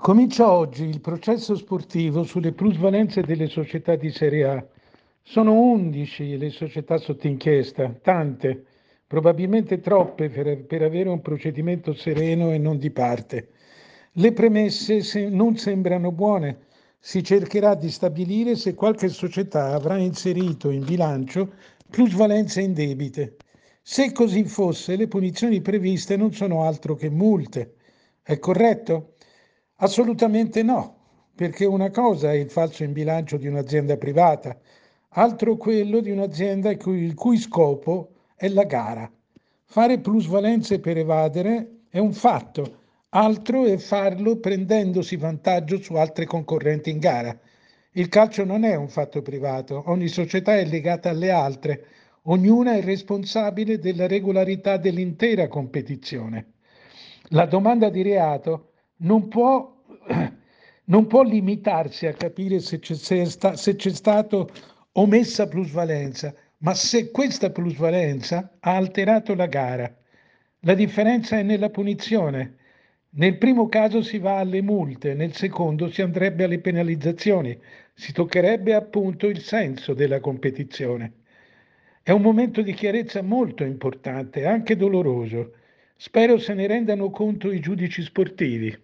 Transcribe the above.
Comincia oggi il processo sportivo sulle plusvalenze delle società di Serie A. Sono 11 le società sotto inchiesta, tante, probabilmente troppe per, per avere un procedimento sereno e non di parte. Le premesse se non sembrano buone. Si cercherà di stabilire se qualche società avrà inserito in bilancio plusvalenze indebite. Se così fosse, le punizioni previste non sono altro che multe. È corretto? Assolutamente no, perché una cosa è il falso in bilancio di un'azienda privata, altro quello di un'azienda il cui, scopo è la gara. Fare plusvalenze per evadere è un fatto, altro è farlo prendendosi vantaggio su altre concorrenti in gara. Il calcio non è un fatto privato, ogni società è legata alle altre, ognuna è responsabile della regolarità dell'intera competizione. La domanda di reato non può, non può limitarsi a capire se c'è, se c'è stato omessa plusvalenza, ma se questa plusvalenza ha alterato la gara. La differenza è nella punizione. Nel primo caso si va alle multe, nel secondo si andrebbe alle penalizzazioni, si toccherebbe appunto il senso della competizione. È un momento di chiarezza molto importante, anche doloroso. Spero se ne rendano conto i giudici sportivi.